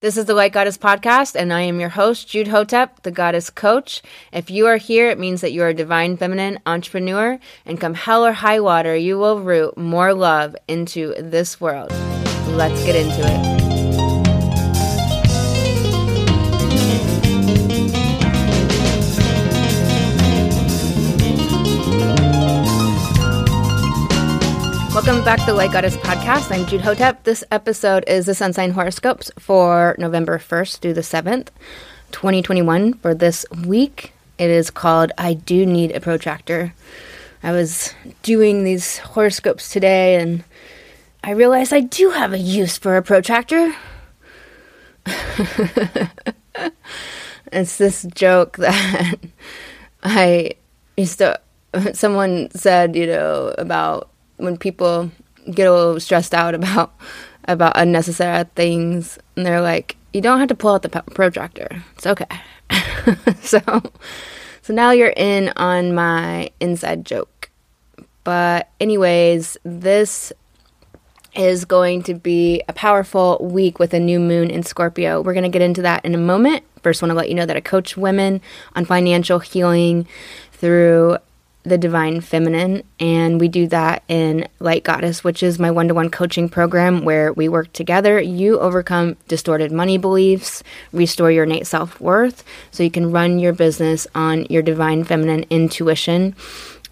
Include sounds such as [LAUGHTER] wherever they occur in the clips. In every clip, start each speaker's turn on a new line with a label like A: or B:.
A: This is the Light Goddess podcast, and I am your host, Jude Hotep, the Goddess Coach. If you are here, it means that you are a divine feminine entrepreneur, and come hell or high water, you will root more love into this world. Let's get into it. Welcome back to the Light Goddess podcast. I'm Jude Hotep. This episode is the sun sign horoscopes for November 1st through the 7th, 2021. For this week, it is called I Do Need a Protractor. I was doing these horoscopes today and I realized I do have a use for a protractor. [LAUGHS] it's this joke [LAUGHS] that I used to, someone said, you know, about when people get a little stressed out about [LAUGHS] about unnecessary things and they're like you don't have to pull out the protractor it's okay [LAUGHS] so so now you're in on my inside joke but anyways this is going to be a powerful week with a new moon in Scorpio. We're going to get into that in a moment. First, want to let you know that I coach women on financial healing through the divine feminine and we do that in light goddess which is my one-to-one coaching program where we work together. You overcome distorted money beliefs restore your innate self-worth so you can run your business on your divine feminine intuition.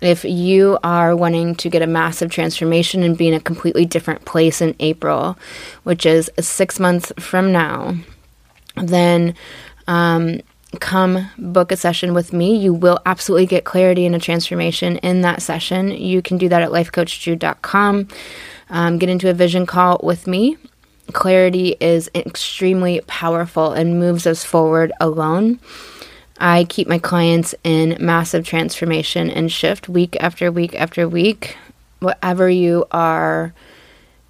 A: If you are wanting to get a massive transformation and be in a completely different place in april which is six months from now then um, come book a session with me. You will absolutely get clarity and a transformation in that session. You can do that at lifecoachjude.com. Um, get into a vision call with me. Clarity is extremely powerful and moves us forward alone. I keep my clients in massive transformation and shift week after week after week. Whatever you are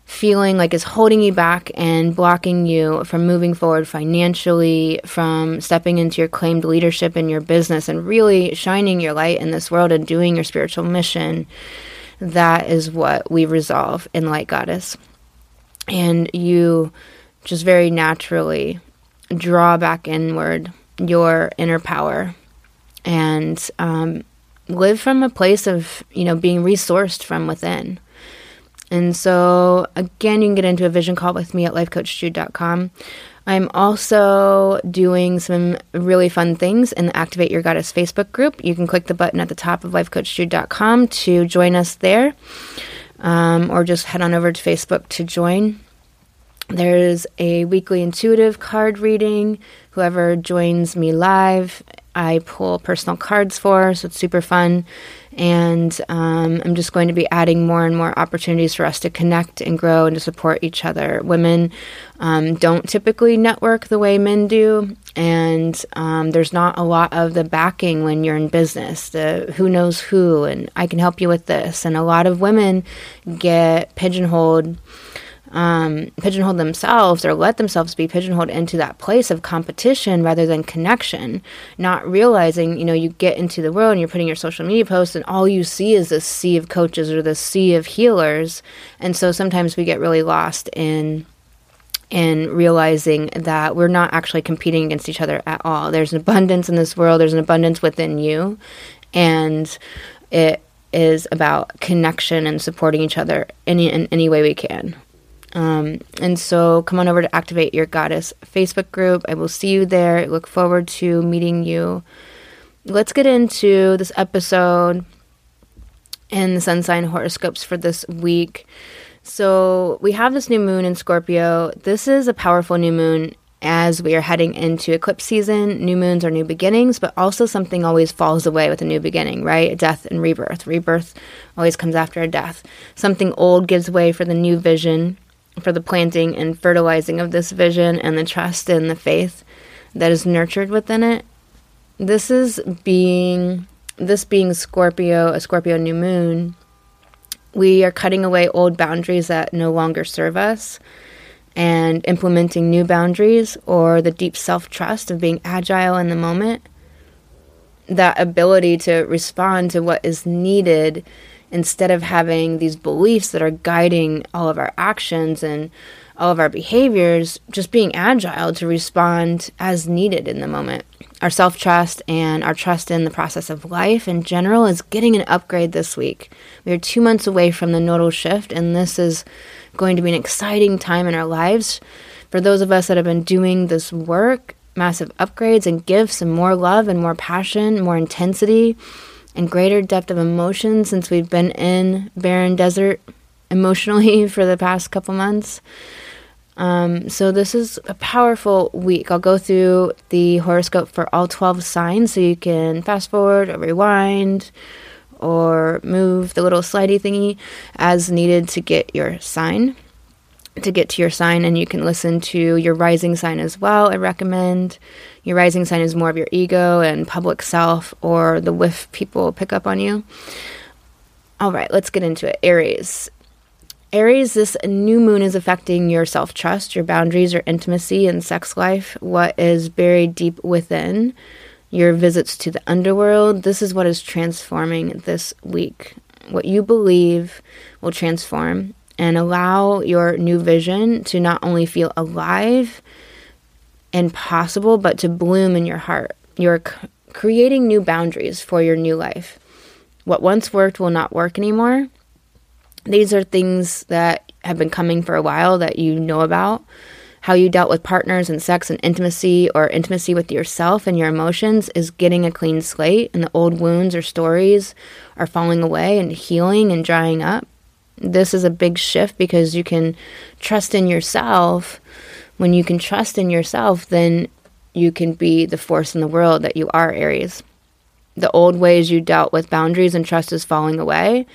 A: feeling like is holding you back and blocking you from moving forward financially, from stepping into your claimed leadership in your business and really shining your light in this world and doing your spiritual mission, that is what we resolve in Light Goddess. And you just very naturally draw back inward your inner power and um, live from a place of, you know, being resourced from within and so, again, you can get into a vision call with me at lifecoachjude.com. I'm also doing some really fun things in the Activate Your Goddess Facebook group. You can click the button at the top of lifecoachjude.com to join us there, um, or just head on over to Facebook to join. There's a weekly intuitive card reading. Whoever joins me live, I pull personal cards for, so it's super fun. And um, I'm just going to be adding more and more opportunities for us to connect and grow and to support each other. Women um, don't typically network the way men do, and um, there's not a lot of the backing when you're in business. The who knows who, and I can help you with this. And a lot of women get pigeonholed um, pigeonhole themselves or let themselves be pigeonholed into that place of competition rather than connection, not realizing, you know, you get into the world and you're putting your social media posts and all you see is this sea of coaches or this sea of healers. And so sometimes we get really lost in in realizing that we're not actually competing against each other at all. There's an abundance in this world, there's an abundance within you, and it is about connection and supporting each other any in any way we can. Um, and so come on over to Activate Your Goddess Facebook group. I will see you there. I look forward to meeting you. Let's get into this episode and the sun sign horoscopes for this week. So we have this new moon in Scorpio. This is a powerful new moon as we are heading into eclipse season. New moons are new beginnings, but also something always falls away with a new beginning, right? Death and rebirth. Rebirth always comes after a death. Something old gives way for the new vision for the planting and fertilizing of this vision and the trust and the faith that is nurtured within it. This is being this being Scorpio, a Scorpio new moon. We are cutting away old boundaries that no longer serve us and implementing new boundaries or the deep self trust of being agile in the moment. That ability to respond to what is needed instead of having these beliefs that are guiding all of our actions and all of our behaviors, just being agile to respond as needed in the moment. Our self trust and our trust in the process of life in general is getting an upgrade this week. We are two months away from the nodal shift, and this is going to be an exciting time in our lives. For those of us that have been doing this work, massive upgrades and gifts, and more love and more passion, more intensity, and greater depth of emotion since we've been in barren desert emotionally [LAUGHS] for the past couple months. Um, so this is a powerful week. I'll go through the horoscope for all 12 signs so you can fast forward or rewind or move the little slidey thingy as needed to get your sign to get to your sign and you can listen to your rising sign as well i recommend your rising sign is more of your ego and public self or the whiff people pick up on you all right let's get into it aries Aries, this new moon is affecting your self trust, your boundaries, your intimacy and sex life, what is buried deep within, your visits to the underworld. This is what is transforming this week. What you believe will transform and allow your new vision to not only feel alive and possible, but to bloom in your heart. You're c- creating new boundaries for your new life. What once worked will not work anymore these are things that have been coming for a while that you know about. How you dealt with partners and sex and intimacy or intimacy with yourself and your emotions is getting a clean slate, and the old wounds or stories are falling away and healing and drying up. This is a big shift because you can trust in yourself. When you can trust in yourself, then you can be the force in the world that you are, Aries. The old ways you dealt with boundaries and trust is falling away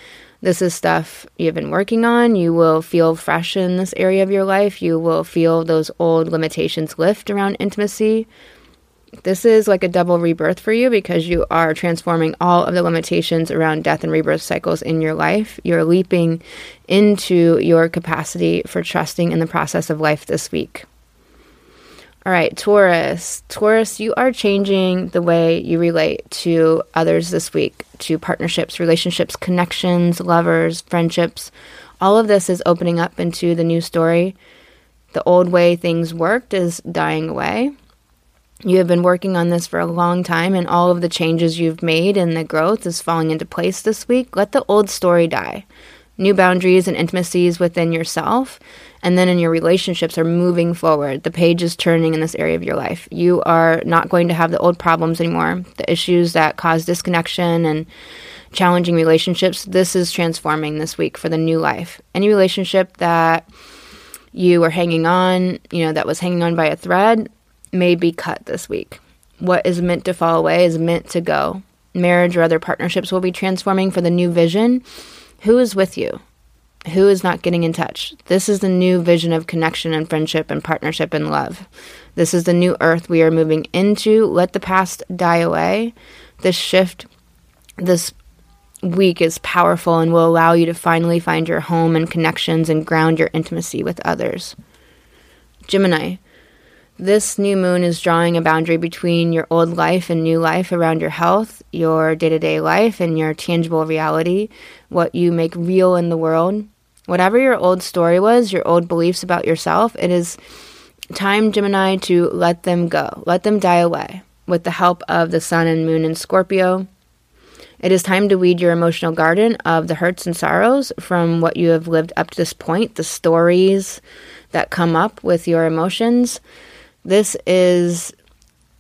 A: this is stuff you've been working on. You will feel fresh in this area of your life. You will feel those old limitations lift around intimacy. This is like a double rebirth for you because you are transforming all of the limitations around death and rebirth cycles in your life. You're leaping into your capacity for trusting in the process of life this week. All right, Taurus. Taurus, you are changing the way you relate to others this week, to partnerships, relationships, connections, lovers, friendships. All of this is opening up into the new story. The old way things worked is dying away. You have been working on this for a long time, and all of the changes you've made and the growth is falling into place this week. Let the old story die. New boundaries and intimacies within yourself and then in your relationships are moving forward. The page is turning in this area of your life. You are not going to have the old problems anymore, the issues that cause disconnection and challenging relationships. This is transforming this week for the new life. Any relationship that you were hanging on, you know, that was hanging on by a thread may be cut this week. What is meant to fall away is meant to go. Marriage or other partnerships will be transforming for the new vision. Who is with you? who is not getting in touch. This is the new vision of connection and friendship and partnership and love. This is the new earth we are moving into. Let the past die away. This shift, this week is powerful and will allow you to finally find your home and connections and ground your intimacy with others. Gemini, this new moon is drawing a boundary between your old life and new life around your health, your day to day life, and your tangible reality, what you make real in the world. Whatever your old story was, your old beliefs about yourself, it is time, Gemini, to let them go. Let them die away with the help of the sun and moon in Scorpio. It is time to weed your emotional garden of the hurts and sorrows from what you have lived up to this point, the stories that come up with your emotions. This is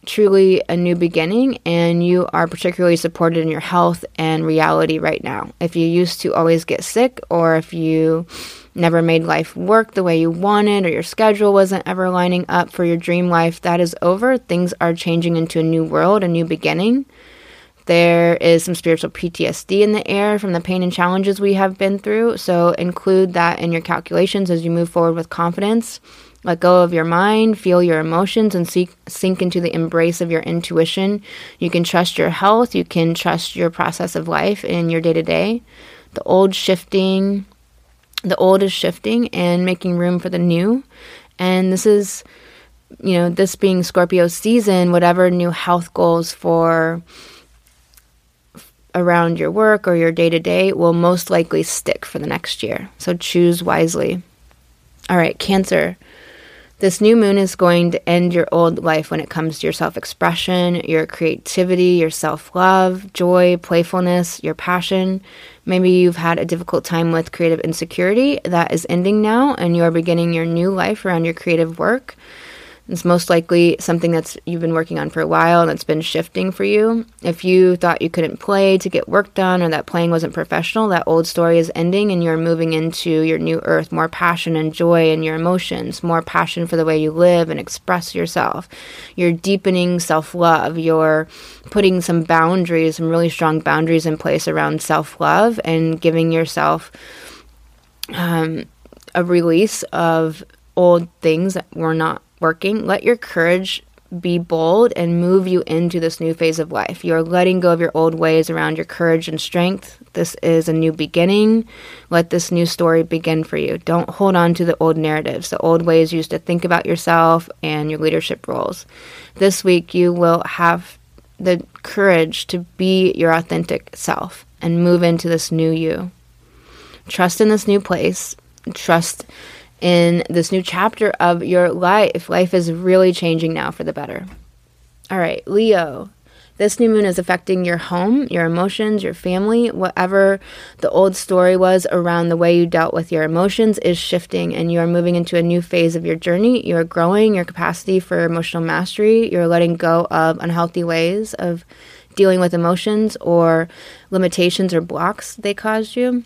A: truly a new beginning and you are particularly supported in your health and reality right now. If you used to always get sick or if you never made life work the way you wanted or your schedule wasn't ever lining up for your dream life, that is over. Things are changing into a new world, a new beginning. There is some spiritual PTSD in the air from the pain and challenges we have been through, so include that in your calculations as you move forward with confidence. Let go of your mind, feel your emotions, and seek, sink into the embrace of your intuition. You can trust your health, you can trust your process of life in your day to day. The old shifting, the old is shifting and making room for the new. And this is, you know, this being Scorpio season, whatever new health goals for around your work or your day to day will most likely stick for the next year. So choose wisely. All right, Cancer. This new moon is going to end your old life when it comes to your self expression, your creativity, your self love, joy, playfulness, your passion. Maybe you've had a difficult time with creative insecurity that is ending now, and you are beginning your new life around your creative work. It's most likely something that's you've been working on for a while and that's been shifting for you. If you thought you couldn't play to get work done or that playing wasn't professional, that old story is ending and you're moving into your new earth, more passion and joy in your emotions, more passion for the way you live and express yourself. You're deepening self-love. You're putting some boundaries, some really strong boundaries in place around self-love and giving yourself um, a release of old things that were not working, let your courage be bold and move you into this new phase of life. You're letting go of your old ways around your courage and strength. This is a new beginning. Let this new story begin for you. Don't hold on to the old narratives, the old ways you used to think about yourself and your leadership roles. This week, you will have the courage to be your authentic self and move into this new you. Trust in this new place. Trust in this new chapter of your life. Life is really changing now for the better. All right, Leo. This new moon is affecting your home, your emotions, your family. Whatever the old story was around the way you dealt with your emotions is shifting, and you are moving into a new phase of your journey. You are growing your capacity for emotional mastery. You're letting go of unhealthy ways of dealing with emotions or limitations or blocks they caused you.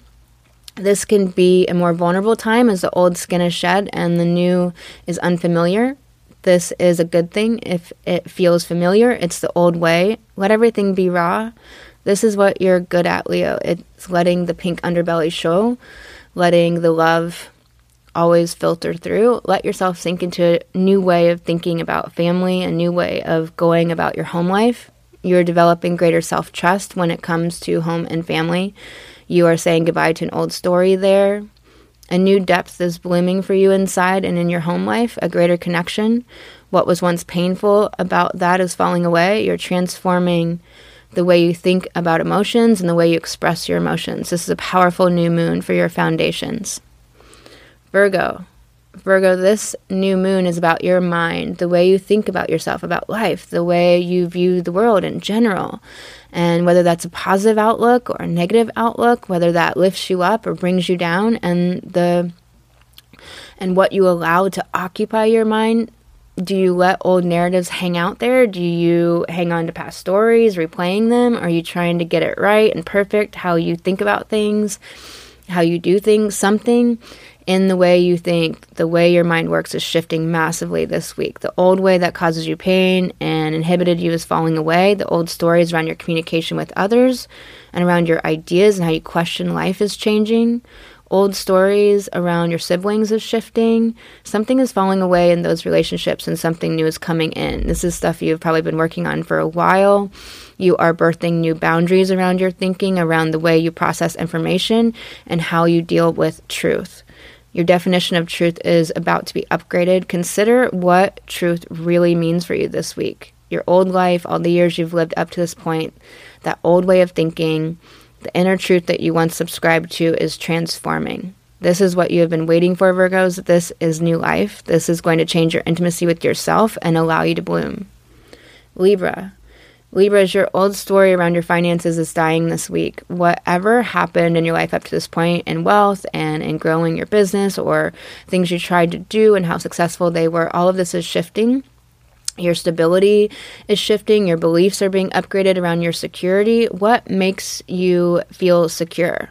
A: This can be a more vulnerable time as the old skin is shed and the new is unfamiliar. This is a good thing if it feels familiar. It's the old way. Let everything be raw. This is what you're good at, Leo. It's letting the pink underbelly show, letting the love always filter through. Let yourself sink into a new way of thinking about family, a new way of going about your home life. You're developing greater self trust when it comes to home and family. You are saying goodbye to an old story there. A new depth is blooming for you inside and in your home life, a greater connection. What was once painful about that is falling away. You're transforming the way you think about emotions and the way you express your emotions. This is a powerful new moon for your foundations. Virgo, Virgo, this new moon is about your mind, the way you think about yourself, about life, the way you view the world in general. And whether that's a positive outlook or a negative outlook, whether that lifts you up or brings you down, and the and what you allow to occupy your mind. Do you let old narratives hang out there? Do you hang on to past stories, replaying them? Are you trying to get it right and perfect how you think about things, how you do things, something? In the way you think, the way your mind works is shifting massively this week. The old way that causes you pain and inhibited you is falling away. The old stories around your communication with others and around your ideas and how you question life is changing. Old stories around your siblings is shifting. Something is falling away in those relationships and something new is coming in. This is stuff you've probably been working on for a while. You are birthing new boundaries around your thinking, around the way you process information, and how you deal with truth your definition of truth is about to be upgraded, consider what truth really means for you this week. Your old life, all the years you've lived up to this point, that old way of thinking, the inner truth that you once subscribed to is transforming. This is what you have been waiting for, Virgos. This is new life. This is going to change your intimacy with yourself and allow you to bloom. Libra, Libras, your old story around your finances is dying this week. Whatever happened in your life up to this point in wealth and in growing your business or things you tried to do and how successful they were, all of this is shifting. Your stability is shifting. Your beliefs are being upgraded around your security. What makes you feel secure?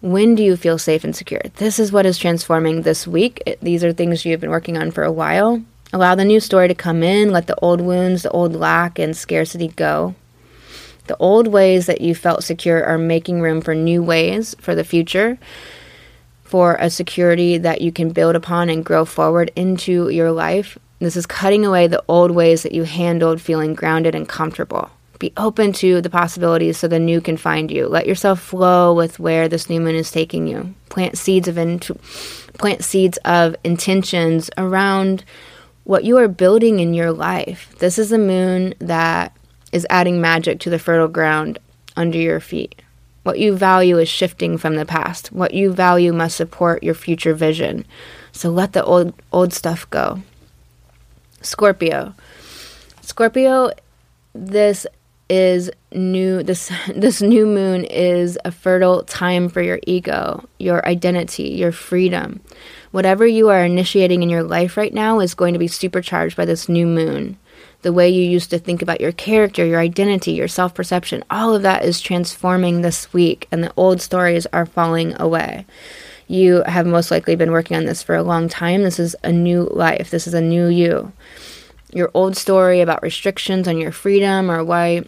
A: When do you feel safe and secure? This is what is transforming this week. these are things you've been working on for a while. Allow the new story to come in. Let the old wounds, the old lack, and scarcity go. The old ways that you felt secure are making room for new ways for the future, for a security that you can build upon and grow forward into your life. This is cutting away the old ways that you handled feeling grounded and comfortable. Be open to the possibilities so the new can find you. Let yourself flow with where this new moon is taking you. Plant seeds of in- plant seeds of intentions around what you are building in your life. This is a moon that is adding magic to the fertile ground under your feet. What you value is shifting from the past. What you value must support your future vision. So let the old old stuff go. Scorpio. Scorpio, this is new this [LAUGHS] this new moon is a fertile time for your ego, your identity, your freedom. Whatever you are initiating in your life right now is going to be supercharged by this new moon. The way you used to think about your character, your identity, your self-perception, all of that is transforming this week and the old stories are falling away. You have most likely been working on this for a long time. This is a new life. This is a new you your old story about restrictions on your freedom or why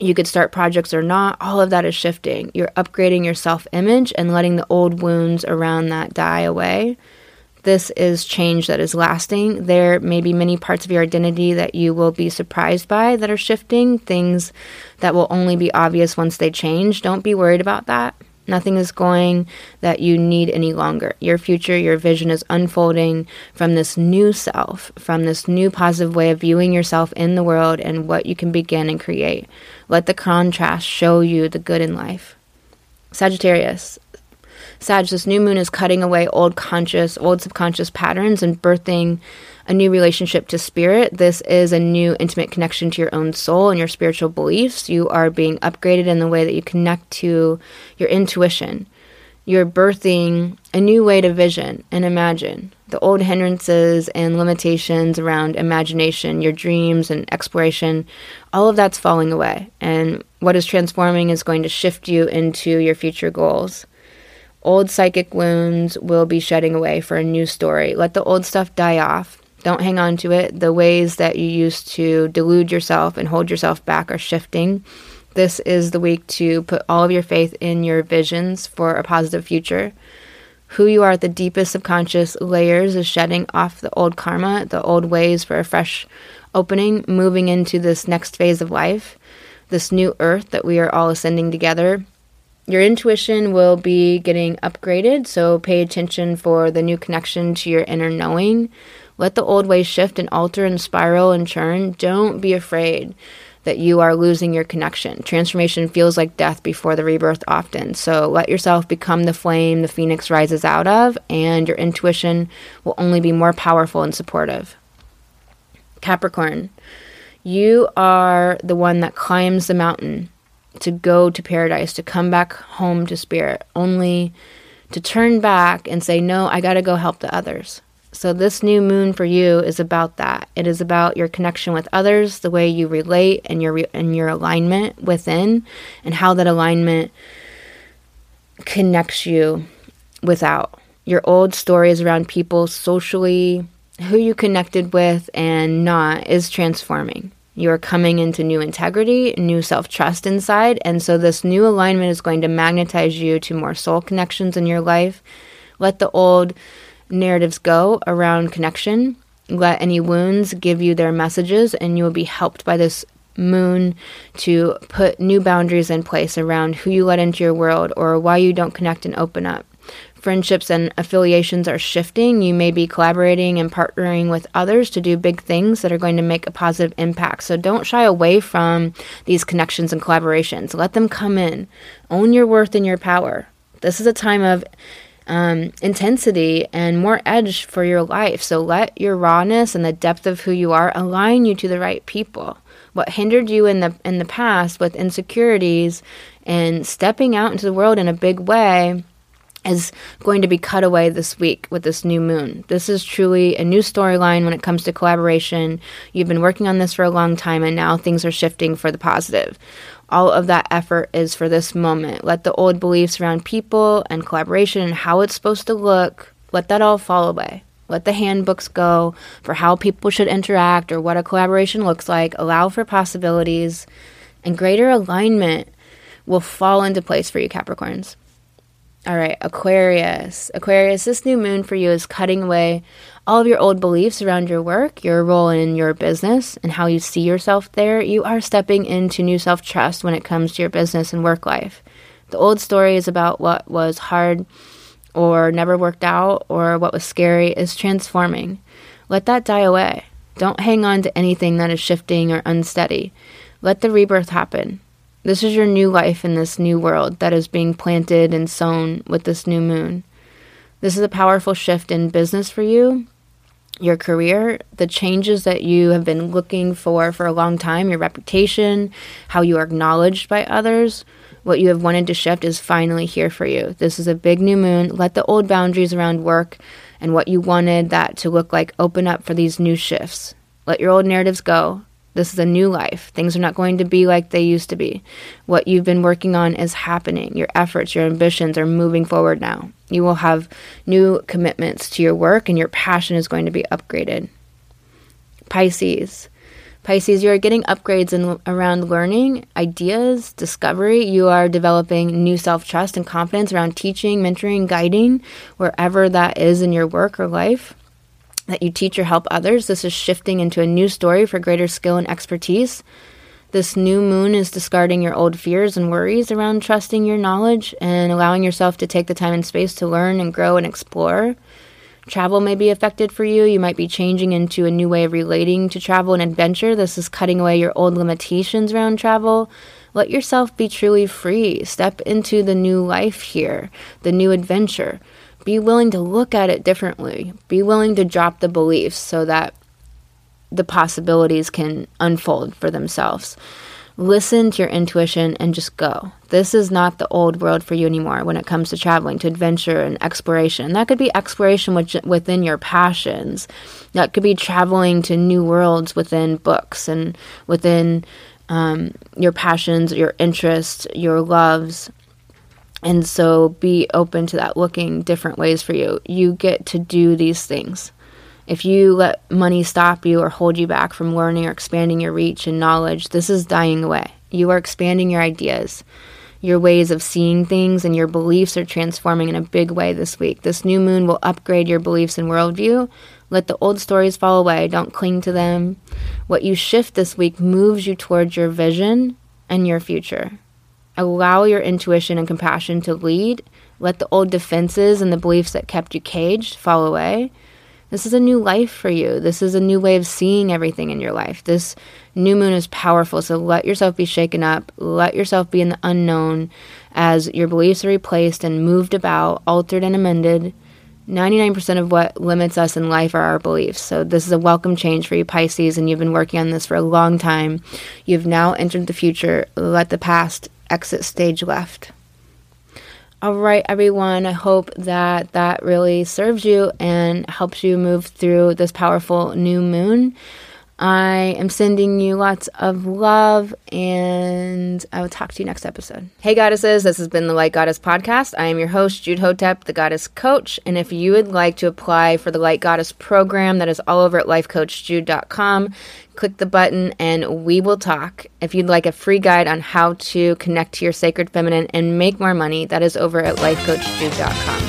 A: you could start projects or not, all of that is shifting. You're upgrading your self image and letting the old wounds around that die away. This is change that is lasting. There may be many parts of your identity that you will be surprised by that are shifting, things that will only be obvious once they change. Don't be worried about that. Nothing is going that you need any longer. Your future, your vision is unfolding from this new self, from this new positive way of viewing yourself in the world and what you can begin and create. Let the contrast show you the good in life. Sagittarius. Sag, this new moon is cutting away old conscious, old subconscious patterns and birthing a new relationship to spirit. This is a new intimate connection to your own soul and your spiritual beliefs. You are being upgraded in the way that you connect to your intuition. You're birthing a new way to vision and imagine. The old hindrances and limitations around imagination, your dreams and exploration, all of that's falling away. And what is transforming is going to shift you into your future goals. Old psychic wounds will be shedding away for a new story. Let the old stuff die off don't hang on to it. The ways that you used to delude yourself and hold yourself back are shifting. This is the week to put all of your faith in your visions for a positive future. Who you are at the deepest subconscious layers is shedding off the old karma, the old ways for a fresh opening, moving into this next phase of life, this new earth that we are all ascending together. Your intuition will be getting upgraded, so pay attention for the new connection to your inner knowing let the old ways shift and alter and spiral and churn. Don't be afraid that you are losing your connection. Transformation feels like death before the rebirth often. So let yourself become the flame the phoenix rises out of, and your intuition will only be more powerful and supportive. Capricorn, you are the one that climbs the mountain to go to paradise, to come back home to spirit, only to turn back and say, No, I got to go help the others. So, this new moon for you is about that. It is about your connection with others, the way you relate, and your and your alignment within, and how that alignment connects you without. Your old stories around people socially, who you connected with and not, is transforming. You are coming into new integrity, new self trust inside. And so, this new alignment is going to magnetize you to more soul connections in your life. Let the old narratives go around connection. Let any wounds give you their messages, and you will be helped by this moon to put new boundaries in place around who you let into your world or why you don't connect and open up. Friendships and affiliations are shifting. You may be collaborating and partnering with others to do big things that are going to make a positive impact. So don't shy away from these connections and collaborations. Let them come in. Own your worth and your power. This is a time of um, intensity and more edge for your life. So let your rawness and the depth of who you are align you to the right people. What hindered you in the in the past with insecurities and stepping out into the world in a big way is going to be cut away this week with this new moon. This is truly a new storyline when it comes to collaboration. You've been working on this for a long time and now things are shifting for the positive all of that effort is for this moment. Let the old beliefs around people and collaboration and how it's supposed to look, let that all fall away. Let the handbooks go for how people should interact or what a collaboration looks like. Allow for possibilities, and greater alignment will fall into place for you, Capricorns. All right, Aquarius. Aquarius, this new moon for you is cutting away all of your old beliefs around your work, your role in your business, and how you see yourself there. You are stepping into new self trust when it comes to your business and work life. The old stories about what was hard or never worked out or what was scary is transforming. Let that die away. Don't hang on to anything that is shifting or unsteady. Let the rebirth happen. This is your new life in this new world that is being planted and sown with this new moon. This is a powerful shift in business for you, your career, the changes that you have been looking for for a long time, your reputation, how you are acknowledged by others. What you have wanted to shift is finally here for you. This is a big new moon. Let the old boundaries around work and what you wanted that to look like open up for these new shifts. Let your old narratives go. This is a new life. Things are not going to be like they used to be. What you've been working on is happening. Your efforts, your ambitions are moving forward now. You will have new commitments to your work, and your passion is going to be upgraded. Pisces. Pisces, you are getting upgrades in, around learning, ideas, discovery. You are developing new self trust and confidence around teaching, mentoring, guiding, wherever that is in your work or life. That you teach or help others. This is shifting into a new story for greater skill and expertise. This new moon is discarding your old fears and worries around trusting your knowledge and allowing yourself to take the time and space to learn and grow and explore. Travel may be affected for you. You might be changing into a new way of relating to travel and adventure. This is cutting away your old limitations around travel. Let yourself be truly free. Step into the new life here, the new adventure. Be willing to look at it differently. Be willing to drop the beliefs so that the possibilities can unfold for themselves listen to your intuition and just go. This is not the old world for you anymore when it comes to traveling, to adventure and exploration. That could be exploration which, within your passions. That could be traveling to new worlds within books and within um, your passions, your interests, your loves. And so be open to that, looking different ways for you. You get to do these things. If you let money stop you or hold you back from learning or expanding your reach and knowledge, this is dying away. You are expanding your ideas, your ways of seeing things, and your beliefs are transforming in a big way this week. This new moon will upgrade your beliefs and worldview. Let the old stories fall away. Don't cling to them. What you shift this week moves you towards your vision and your future. Allow your intuition and compassion to lead. Let the old defenses and the beliefs that kept you caged fall away. This is a new life for you. This is a new way of seeing everything in your life. This new moon is powerful. So let yourself be shaken up. Let yourself be in the unknown as your beliefs are replaced and moved about, altered and amended. 99% of what limits us in life are our beliefs. So, this is a welcome change for you, Pisces, and you've been working on this for a long time. You've now entered the future. Let the past exit stage left. All right, everyone. I hope that that really serves you and helps you move through this powerful new moon. I am sending you lots of love, and I will talk to you next episode. Hey, goddesses, this has been the Light Goddess Podcast. I am your host, Jude Hotep, the Goddess Coach. And if you would like to apply for the Light Goddess program that is all over at lifecoachjude.com, click the button and we will talk. If you'd like a free guide on how to connect to your sacred feminine and make more money, that is over at lifecoachjude.com.